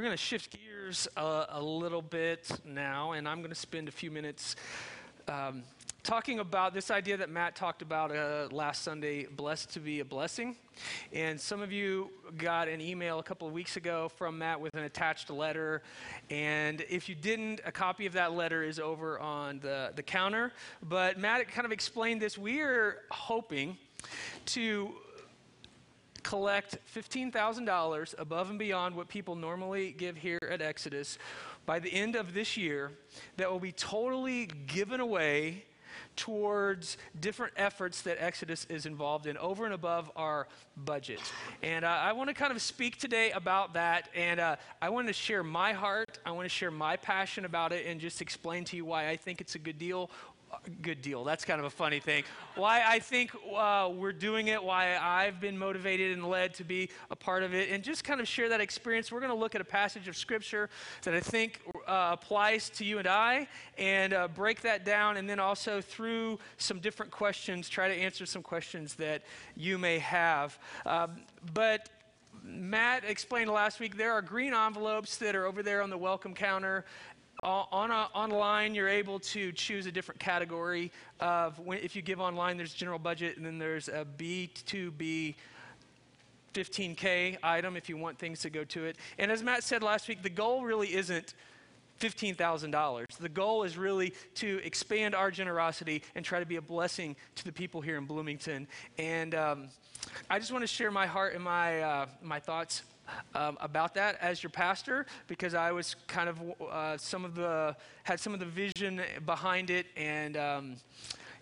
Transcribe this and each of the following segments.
we're going to shift gears a, a, little bit now, and I'm going to spend a few minutes um, talking about this idea that Matt talked about uh, last Sunday blessed to be a blessing. And some of you got an email a couple of weeks ago from Matt with an attached letter. And if you didn't, a copy of that letter is over on the, the counter. But Matt kind of explained this. We are hoping to collect $15,000 above and beyond what people normally give here at Exodus by the end of this year that will be totally given away towards different efforts that Exodus is involved in over and above our budget. And uh, I want to kind of speak today about that. And uh, I want to share my heart, I want to share my passion about it, and just explain to you why I think it's a good deal, good deal. That's kind of a funny thing. Why I think uh, we're doing it, why I've been motivated and led to be a part of it, and just kind of share that experience. We're going to look at a passage of Scripture that I think uh, applies to you and I, and uh, break that down, and then also through some different questions, try to answer some questions that you may have. Um, but Matt explained last week there are green envelopes that are over there on the welcome counter on a, online, you're able to choose a different category of when, if you give online, there's general budget, and then there's a B2B 15K item if you want things to go to it. And as Matt said last week, the goal really isn't $15,000. The goal is really to expand our generosity and try to be a blessing to the people here in Bloomington. And um, I just want to share my heart and my, uh, my thoughts um, about that as your pastor because I was kind of uh, some of the had some of the vision behind it and. Um,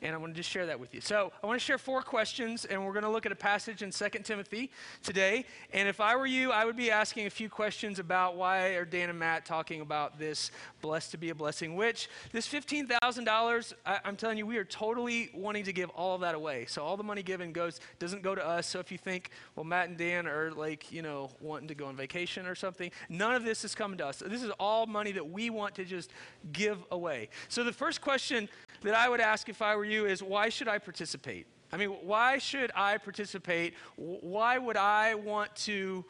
and I want to just share that with you. So I want to share four questions, and we're going to look at a passage in 2 Timothy today. And if I were you, I would be asking a few questions about why are Dan and Matt talking about this blessed to be a blessing, which this $15,000, I'm telling you, we are totally wanting to give all of that away. So all the money given goes, doesn't go to us. So if you think, well, Matt and Dan are like, you know, wanting to go on vacation or something, none of this is coming to us. This is all money that we want to just give away. So the first question that I would ask if I were you is why should I participate? I mean, why should I participate? Why would I want to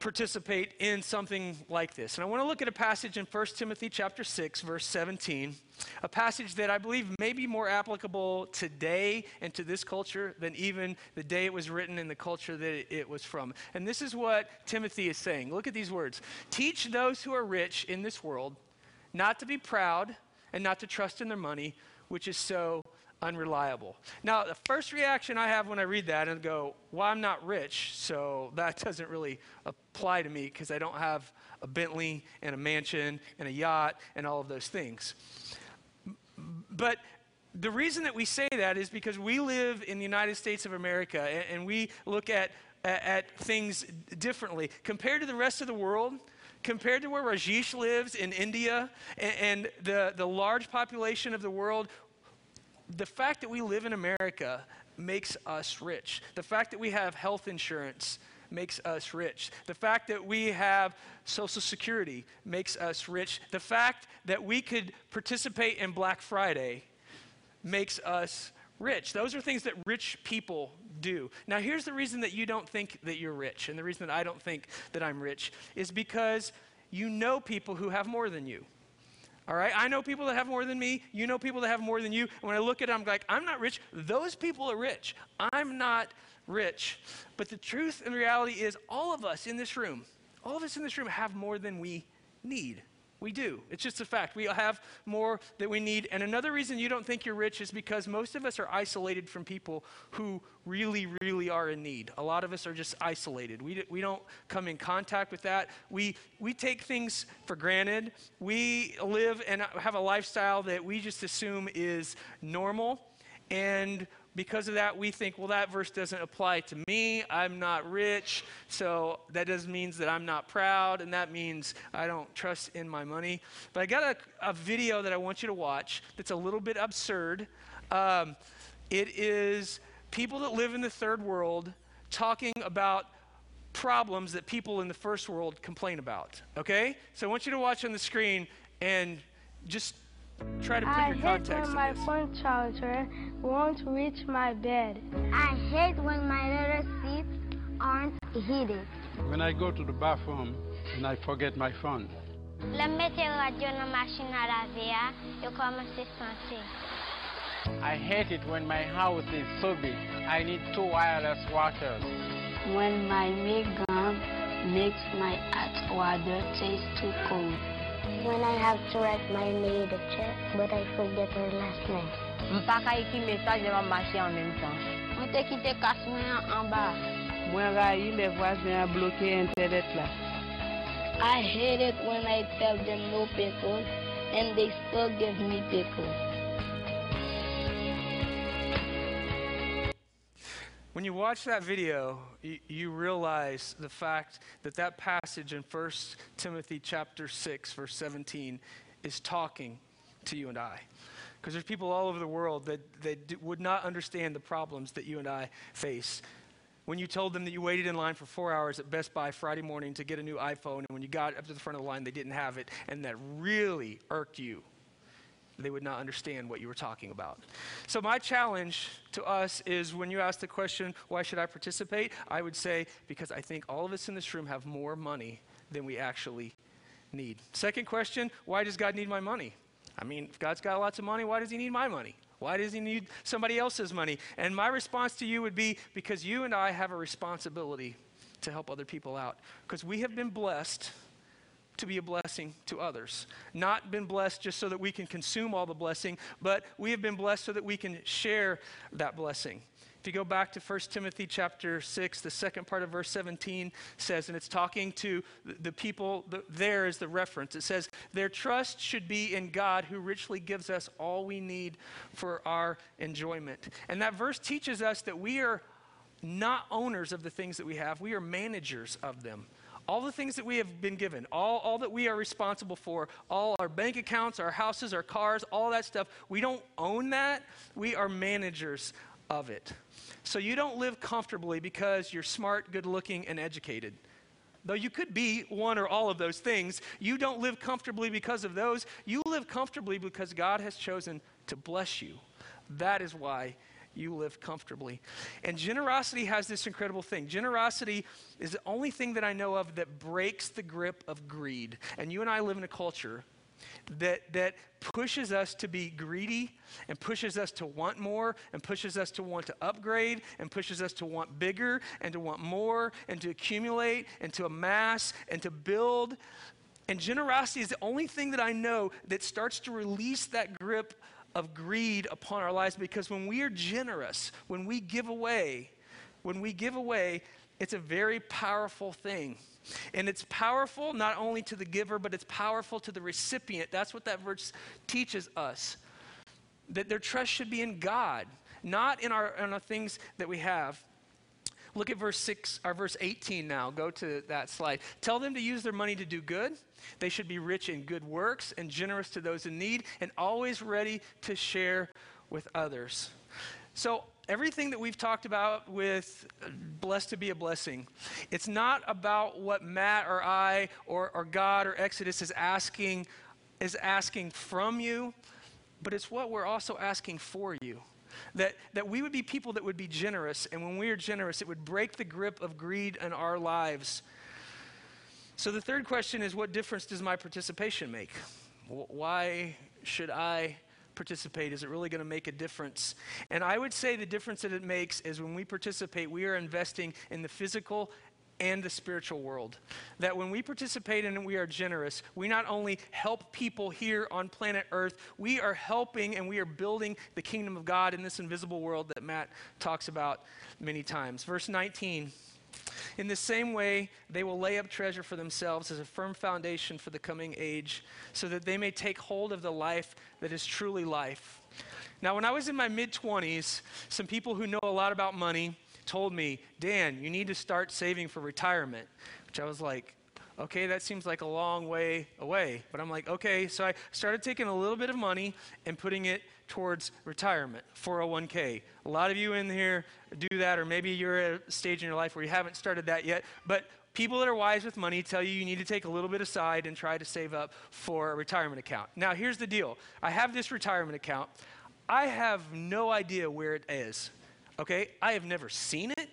participate in something like this? And I want to look at a passage in 1 Timothy chapter 6 verse 17, a passage that I believe may be more applicable today and to this culture than even the day it was written and the culture that it was from. And this is what Timothy is saying. Look at these words. Teach those who are rich in this world not to be proud and not to trust in their money, which is so unreliable. Now, the first reaction I have when I read that and go, well, I'm not rich, so that doesn't really apply to me because I don't have a Bentley and a mansion and a yacht and all of those things. But the reason that we say that is because we live in the United States of America and, and we look at, at, at things differently. Compared to the rest of the world, compared to where Rajesh lives in India and, and the, the large population of the world, the fact that we live in America makes us rich. The fact that we have health insurance makes us rich. The fact that we have Social Security makes us rich. The fact that we could participate in Black Friday makes us rich. Those are things that rich people do. Now, here's the reason that you don't think that you're rich, and the reason that I don't think that I'm rich is because you know people who have more than you. All right? I know people that have more than me. You know people that have more than you. And when I look at it, I'm like, I'm not rich. Those people are rich. I'm not rich. But the truth and reality is, all of us in this room, all of us in this room have more than we need. We do. It's just a fact. We have more that we need. And another reason you don't think you're rich is because most of us are isolated from people who really, really are in need. A lot of us are just isolated. We, we don't come in contact with that. We, we take things for granted. We live and have a lifestyle that we just assume is normal. And because of that, we think, well, that verse doesn't apply to me. I'm not rich, so that just means that I'm not proud, and that means I don't trust in my money. But I got a, a video that I want you to watch that's a little bit absurd. Um, it is people that live in the third world talking about problems that people in the first world complain about. Okay? So I want you to watch on the screen and just try to put I your hate context when my phone charger won't reach my bed. I hate when my little seats aren't heated. when I go to the bathroom and I forget my phone. Le mette radio dans machine à laver, ah, yo commence sentir. I hate it when my house is so big. I need two wireless washers. When my gun makes my hot water taste too cold. When I have to write my nature, but I forget her last name. M pa ka eki mesaj devan mache an menm tan. M te kite kasmen an ba. Mwen rayi le vwazen a bloke internet la. I hate it when I tell them no pickles and they still give me pickles. When you watch that video, you, you, realize the fact that that passage in 1 Timothy chapter 6 verse 17 is talking to you and I. Because there's people all over the world that, that would not understand the problems that you and I face. When you told them that you waited in line for four hours at Best Buy Friday morning to get a new iPhone, and when you got up to the front of the line, they didn't have it, and that really irked you, they would not understand what you were talking about. So, my challenge to us is when you ask the question, why should I participate? I would say, because I think all of us in this room have more money than we actually need. Second question, why does God need my money? I mean, if God's got lots of money, why does he need my money? Why does he need somebody else's money? And my response to you would be because you and I have a responsibility to help other people out. Because we have been blessed to be a blessing to others. Not been blessed just so that we can consume all the blessing, but we have been blessed so that we can share that blessing. If you go back to 1 Timothy chapter 6, the second part of verse 17 says, and it's talking to the people, the, there is the reference. It says, Their trust should be in God who richly gives us all we need for our enjoyment. And that verse teaches us that we are not owners of the things that we have, we are managers of them all the things that we have been given, all, all that we are responsible for, all our bank accounts, our houses, our cars, all that stuff, we don't own that. We are managers of it. So you don't live comfortably because you're smart, good looking, and educated. Though you could be one or all of those things, you don't live comfortably because of those. You live comfortably because God has chosen to bless you. That is why you live comfortably. And generosity has this incredible thing. Generosity is the only thing that I know of that breaks the grip of greed. And you and I live in a culture that, that pushes us to be greedy and pushes us to want more and pushes us to want to upgrade and pushes us to want bigger and to want more and to accumulate and to amass and to build. And generosity is the only thing that I know that starts to release that grip of greed upon our lives because when we are generous, when we give away, when we give away, it's a very powerful thing. And it's powerful not only to the giver, but it's powerful to the recipient. That's what that verse teaches us. That their trust should be in God, not in our, in our things that we have. Look at verse 6 or verse 18 now. Go to that slide. Tell them to use their money to do good. They should be rich in good works and generous to those in need and always ready to share with others. So everything that we've talked about with blessed to be a blessing, it's not about what Matt or I or, or God or Exodus is asking, is asking from you, but it's what we're also asking for you. That, that we would be people that would be generous, and when we are generous, it would break the grip of greed in our lives. So the third question is what difference does my participation make? Why should I participate? Is it really going to make a difference? And I would say the difference that it makes is when we participate, we are investing in the physical and the spiritual world. That when we participate and we are generous, we not only help people here on planet Earth, we are helping and we are building the kingdom of God in this invisible world that Matt talks about many times. Verse 19. In the same way, they will lay up treasure for themselves as a firm foundation for the coming age, so that they may take hold of the life that is truly life. Now, when I was in my mid 20s, some people who know a lot about money told me, Dan, you need to start saving for retirement, which I was like, okay, that seems like a long way away. But I'm like, okay. So I started taking a little bit of money and putting it towards retirement, 401k. A lot of you in here do that, or maybe you're at a stage in your life where you haven't started that yet. But people that are wise with money tell you you need to take a little bit aside and try to save up for a retirement account. Now, here's the deal I have this retirement account. I have no idea where it is. Okay? I have never seen it.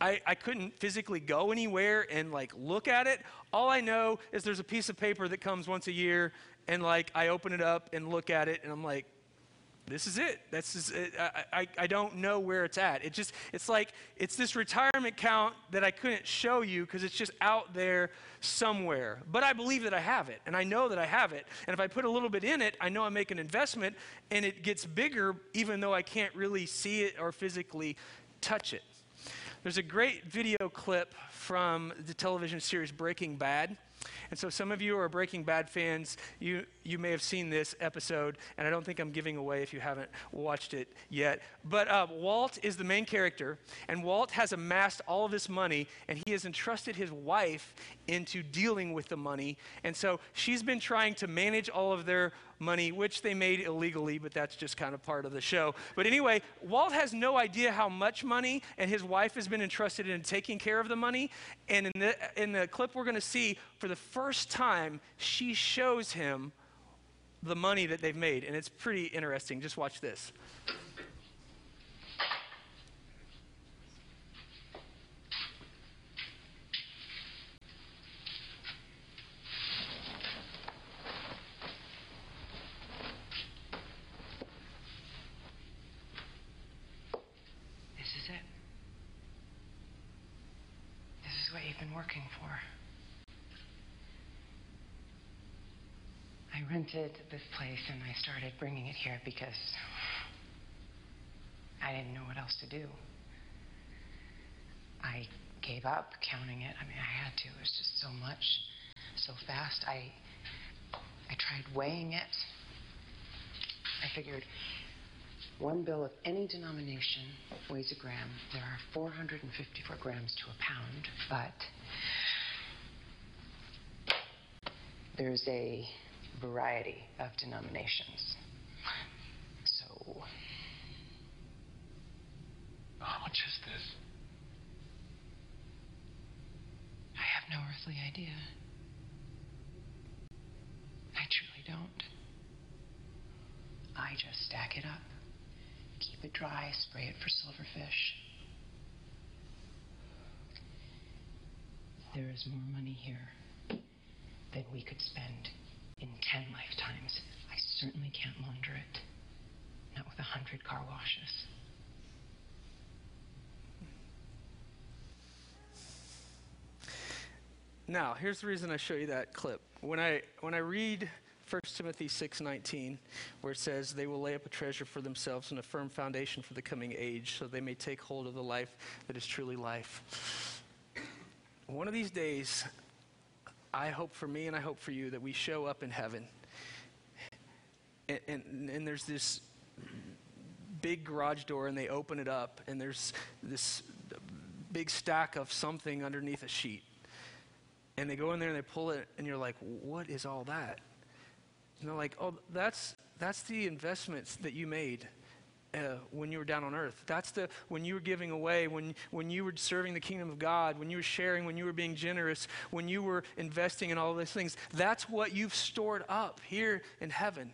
I, I couldn't physically go anywhere and like look at it. All I know is there's a piece of paper that comes once a year, and like I open it up and look at it, and I'm like, this is it. That's. I, I, I don't know where it's at. It just, it's like, it's this retirement count that I couldn't show you because it's just out there somewhere. But I believe that I have it, and I know that I have it. And if I put a little bit in it, I know I make an investment, and it gets bigger even though I can't really see it or physically touch it. There's a great video clip from the television series Breaking Bad. And so, some of you are Breaking Bad fans. You, you may have seen this episode, and I don't think I'm giving away if you haven't watched it yet. But uh, Walt is the main character, and Walt has amassed all of this money, and he has entrusted his wife into dealing with the money. And so, she's been trying to manage all of their money, which they made illegally, but that's just kind of part of the show. But anyway, Walt has no idea how much money, and his wife has been entrusted in taking care of the money. And in the, in the clip we're going to see, for the first time, she shows him the money that they've made. And it's pretty interesting. Just watch this. This is it. This is what you've been working for. I rented this place and I started bringing it here because I didn't know what else to do. I gave up counting it. I mean, I had to. It was just so much, so fast. I I tried weighing it. I figured one bill of any denomination weighs a gram. There are 454 grams to a pound, but there's a variety of denominations. So, How much is this? I have no earthly idea. I truly don't. I just stack it up, keep it dry, spray it for silverfish. There is more money here than we could spend in ten lifetimes. I certainly can't launder it. Not with a hundred car washes. Now, here's the reason I show you that clip. When I when I read 1 Timothy 6:19, where it says, "They will lay up a treasure for themselves and a firm foundation for the coming age, so they may take hold of the life that is truly life." One of these days, I hope for me and I hope for you that we show up in heaven, and, and, and there's this big garage door, and they open it up, and there's this big stack of something underneath a sheet. And they go in there and they pull it and you're like what is all that? And they're like oh that's that's the investments that you made uh, when you were down on earth. That's the when you were giving away when when you were serving the kingdom of god when you were sharing when you were being generous when you were investing in all those things that's what you've stored up here in heaven.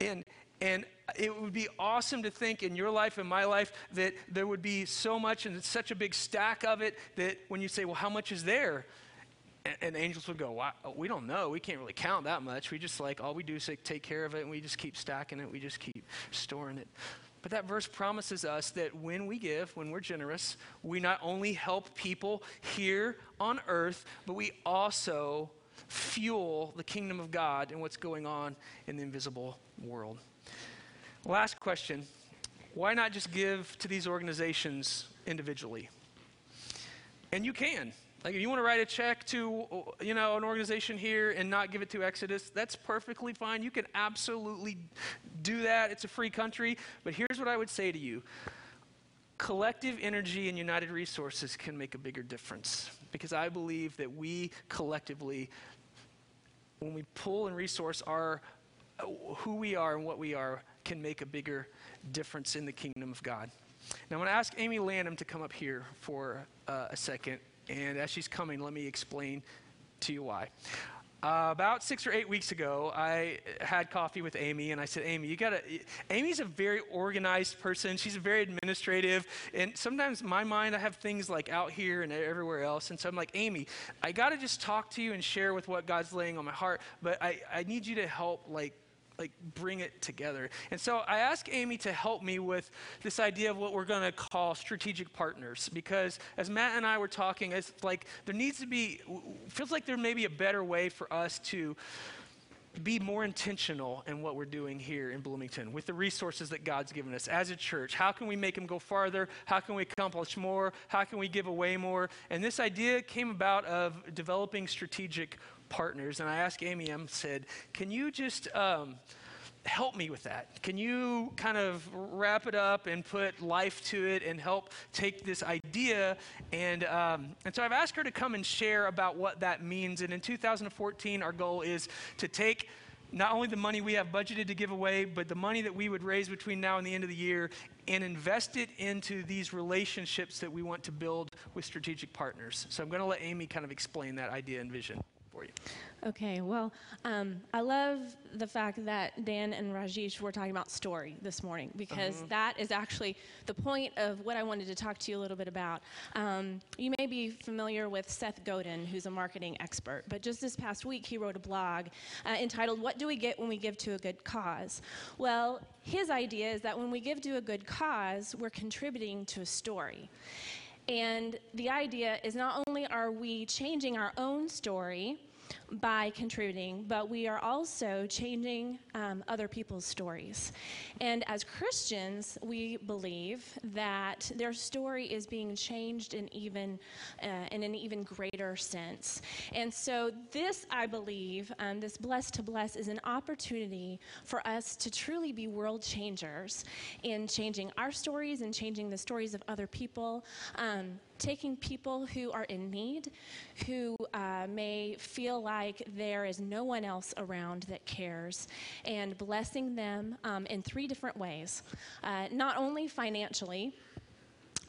And and it would be awesome to think in your life and my life that there would be so much and such a big stack of it that when you say well how much is there and, and angels would go, "Why- we don't know. We can't really count that much. We just like, all we do is take care of it and we just keep stacking it. We just keep storing it. But that verse promises us that when we give, when we're generous, we not only help people here on earth, but we also fuel the kingdom of God and what's going on in the invisible world. Last question why not just give to these organizations individually? And you can. Like, if you want to write a check to, you know, an organization here and not give it to Exodus, that's perfectly fine. You can absolutely do that. It's a free country. But here's what I would say to you collective energy and united resources can make a bigger difference because I believe that we collectively, when we pull and resource our who we are and what we are, can make a bigger difference in the kingdom of God. Now, I'm going to ask Amy Lanham to come up here for uh, a second. And as she's coming, let me explain to you why. Uh, about six or eight weeks ago, I had coffee with Amy, and I said, Amy, you gotta. Amy's a very organized person. She's very administrative, and sometimes my mind, I have things like out here and everywhere else. And so I'm like, Amy, I gotta just talk to you and share with what God's laying on my heart, but I, I need you to help, like, like bring it together. And so I asked Amy to help me with this idea of what we're going to call strategic partners because as Matt and I were talking, it's like there needs to be feels like there may be a better way for us to be more intentional in what we're doing here in Bloomington with the resources that God's given us as a church. How can we make them go farther? How can we accomplish more? How can we give away more? And this idea came about of developing strategic partners. And I asked Amy, I said, can you just um, help me with that? Can you kind of wrap it up and put life to it and help take this idea? And, um, and so I've asked her to come and share about what that means. And in 2014, our goal is to take not only the money we have budgeted to give away, but the money that we would raise between now and the end of the year and invest it into these relationships that we want to build with strategic partners. So I'm going to let Amy kind of explain that idea and vision for you. Okay, well, um, I love the fact that Dan and Rajesh were talking about story this morning because Uh-huh. that is actually the point of what I wanted to talk to you a little bit about. Um, you may be familiar with Seth Godin, who's a marketing expert, but just this past week he wrote a blog uh, entitled, What Do We Get When We Give to a Good Cause? Well, his idea is that when we give to a good cause, we're contributing to a story. And the idea is not only are we changing our own story by contributing, but we are also changing um, other people's stories. And as Christians, we believe that their story is being changed in even uh, in an even greater sense. And so, this, I believe, um, this blessed to bless, is an opportunity for us to truly be world changers in changing our stories and changing the stories of other people. Um, taking people who are in need, who uh, may feel like there is no one else around that cares, and blessing them um, in three different ways. Uh, not only financially,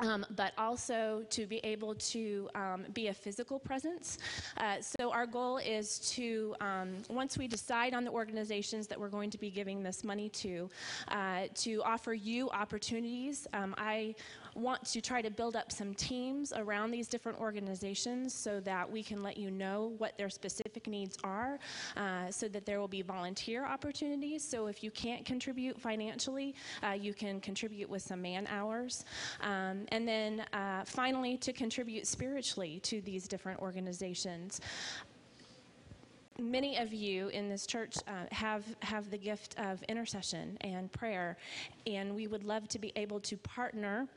um, but also to be able to um, be a physical presence. Uh, so, our goal is to, um, once we decide on the organizations that we're going to be giving this money to, uh, to offer you opportunities. Um, I want to try to build up some teams around these different organizations so that we can let you know what their specific needs are, uh, so that there will be volunteer opportunities. So, if you can't contribute financially, uh, you can contribute with some man hours. Um, and then uh, finally, to contribute spiritually to these different organizations. Many of you in this church uh, have, have the gift of intercession and prayer, and we would love to be able to partner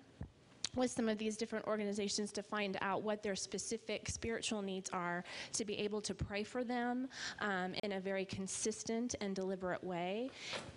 with some of these different organizations to find out what their specific spiritual needs are, to be able to pray for them um, in a very consistent and deliberate way.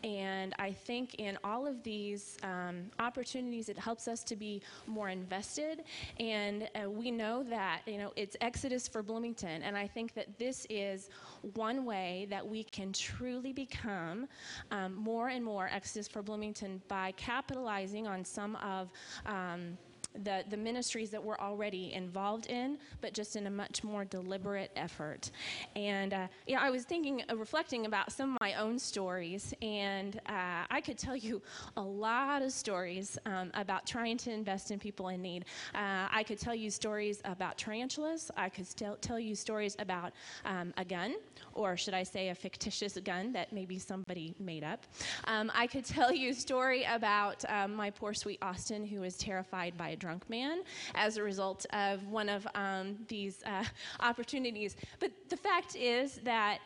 And I think in all of these um, opportunities, it helps us to be more invested. And uh, we know that, you know, it's Exodus for Bloomington. And I think that this is one way that we can truly become um, more and more Exodus for Bloomington by capitalizing on some of um, the, the ministries that we're already involved in, but just in a much more deliberate effort. And uh, yeah, I was thinking, uh, reflecting about some of my own stories, and uh, I could tell you a lot of stories um, about trying to invest in people in need. Uh, I could tell you stories about tarantulas. I could still tell you stories about um, a gun, or should I say, a fictitious gun that maybe somebody made up. Um, I could tell you a story about um, my poor sweet Austin, who was terrified by a drunk man as a result of one of um, these uh, opportunities. But the fact is that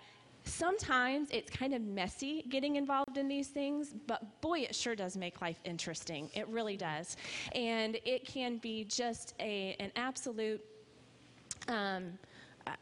sometimes it's kind of messy getting involved in these things, but boy, it sure does make life interesting. It really does. And it can be just a, an absolute. Um,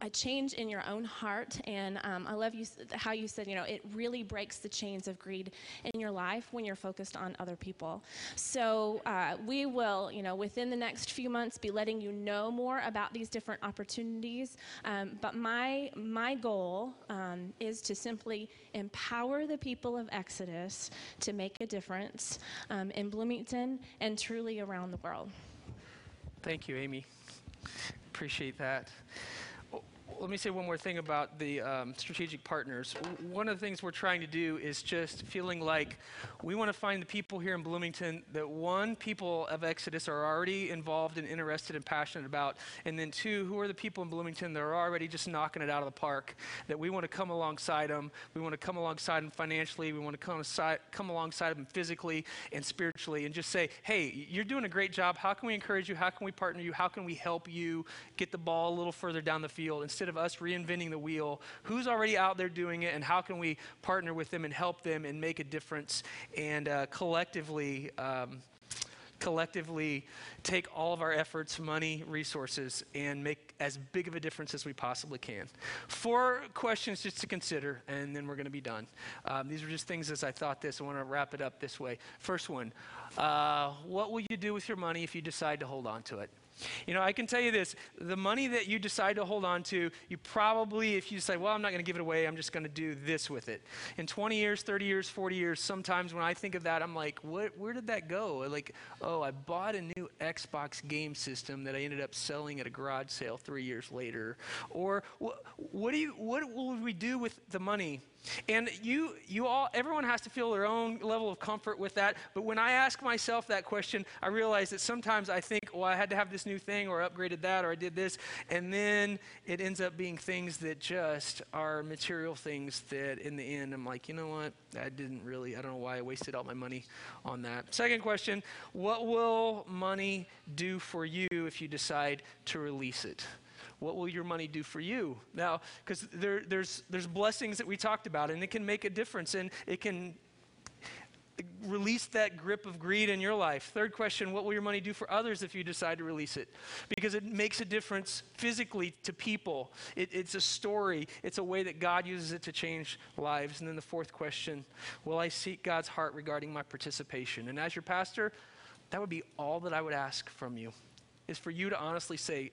a change in your own heart. And um, I love you how you said, you know, it really breaks the chains of greed in your life when you're focused on other people. So uh, we will, you know, within the next few months, be letting you know more about these different opportunities. Um, but my my goal um, is to simply empower the people of Exodus to make a difference um, in Bloomington and truly around the world. Thank you, Amy. Appreciate that. Let me say one more thing about the um, strategic partners. W- One of the things we're trying to do is just feeling like we want to find the people here in Bloomington that one, people of Exodus are already involved and interested and passionate about, and then two, who are the people in Bloomington that are already just knocking it out of the park, that we want to come alongside them. We want to come alongside them financially. We want to come, aside, come alongside them physically and spiritually and just say, hey, you're doing a great job. How can we encourage you? How can we partner you? How can we help you get the ball a little further down the field instead of us reinventing the wheel? Who's already out there doing it, and how can we partner with them and help them and make a difference and uh, collectively? Um, collectively take all of our efforts, money, resources, and make as big of a difference as we possibly can. Four questions just to consider, and then we're going to be done. Um, these are just things as I thought this. I want to wrap it up this way. First one uh, What will you do with your money if you decide to hold on to it? You know, I can tell you this the money that you decide to hold on to, you probably, if you say, well, I'm not going to give it away, I'm just going to do this with it. In 20 years, 30 years, 40 years, sometimes when I think of that, I'm like, what, where did that go? Like, oh, I bought a new Xbox game system that I ended up selling at a garage sale three years later. Or wh- what, do you, what will we do with the money? And you, you all, everyone has to feel their own level of comfort with that. But when I ask myself that question, I realize that sometimes I think, well, oh, I had to have this new thing, or upgraded that, or I did this, and then it ends up being things that just are material things that, in the end, I'm like, you know what? I didn't really. I don't know why I wasted all my money on that. Second question: What will money do for you if you decide to release it? what will your money do for you? Now, because there, there's, there's blessings that we talked about, and it can make a difference, and it can release that grip of greed in your life. Third question what will your money do for others if you decide to release it? Because it makes a difference physically to people. It, it's a story, it's a way that God uses it to change lives. And then the fourth question will I seek God's heart regarding my participation? And as your pastor, that would be all that I would ask from you. Is for you to honestly say,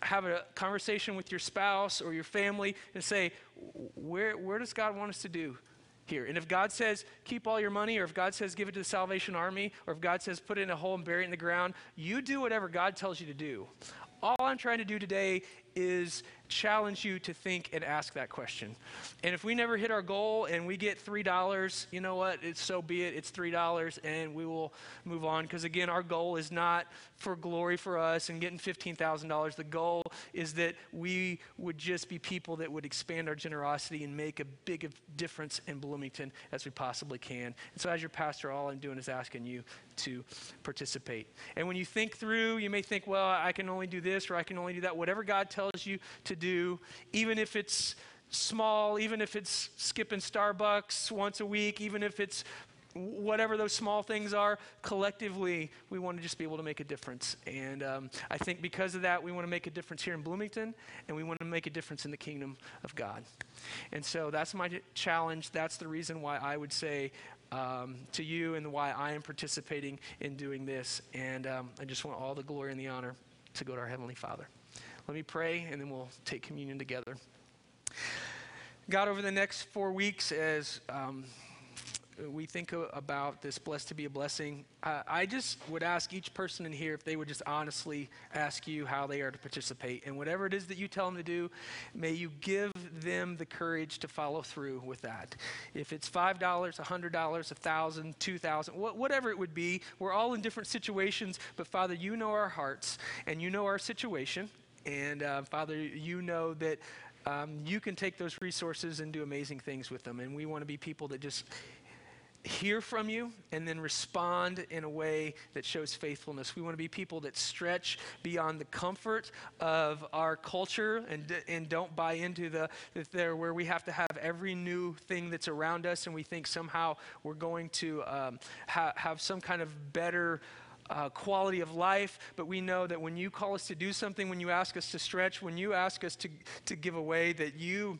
have a conversation with your spouse or your family and say, where, where does God want us to do here? And if God says, keep all your money, or if God says, give it to the Salvation Army, or if God says, put it in a hole and bury it in the ground, you do whatever God tells you to do. All I'm trying to do today is challenge you to think and ask that question. And if we never hit our goal and we get $3, you know what? It's so be it. It's $3 and we will move on. Because again, our goal is not for glory for us and getting $15,000. The goal is that we would just be people that would expand our generosity and make a big difference in Bloomington as we possibly can. And so, as your pastor, all I'm doing is asking you to participate. And when you think through, you may think, well, I can only do this or I can only do that. Whatever God tells you to do, even if it's small, even if it's skipping Starbucks once a week, even if it's whatever those small things are, collectively, we want to just be able to make a difference. And um, I think because of that, we want to make a difference here in Bloomington, and we want to make a difference in the kingdom of God. And so that's my challenge. That's the reason why I would say um, to you and why I am participating in doing this. And um, I just want all the glory and the honor to go to our Heavenly Father. Let me pray, and then we'll take communion together. God, over the next four weeks, as um, we think about this blessed to be a blessing, uh, I just would ask each person in here if they would just honestly ask you how they are to participate. And whatever it is that you tell them to do, may you give them the courage to follow through with that. If it's $5, $100, $1,000, $2,000, whatever it would be, we're all in different situations, but Father, you know our hearts and you know our situation. And uh, Father, you know that um, you can take those resources and do amazing things with them. And we want to be people that just hear from you and then respond in a way that shows faithfulness. We want to be people that stretch beyond the comfort of our culture and, and don't buy into the there where we have to have every new thing that's around us and we think somehow we're going to um, ha- have some kind of better uh, quality of life, but we know that when you call us to do something, when you ask us to stretch, when you ask us to, to give away, that you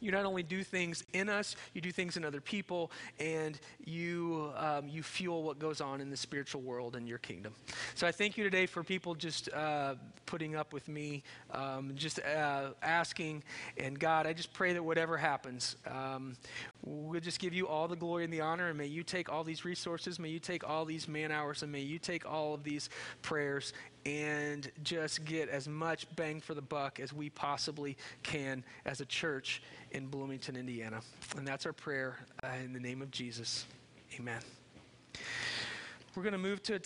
you not only do things in us, you do things in other people, and you, um, you fuel what goes on in the spiritual world in your kingdom. So I thank you today for people just uh, putting up with me, um, just uh, asking. And God, I just pray that whatever happens, um, we'll just give you all the glory and the honor, and may you take all these resources, may you take all these man hours, and may you take all of these prayers and just get as much bang for the buck as we possibly can as a church in Bloomington, Indiana. And that's our prayer uh, in the name of Jesus. Amen. We're going to move to a.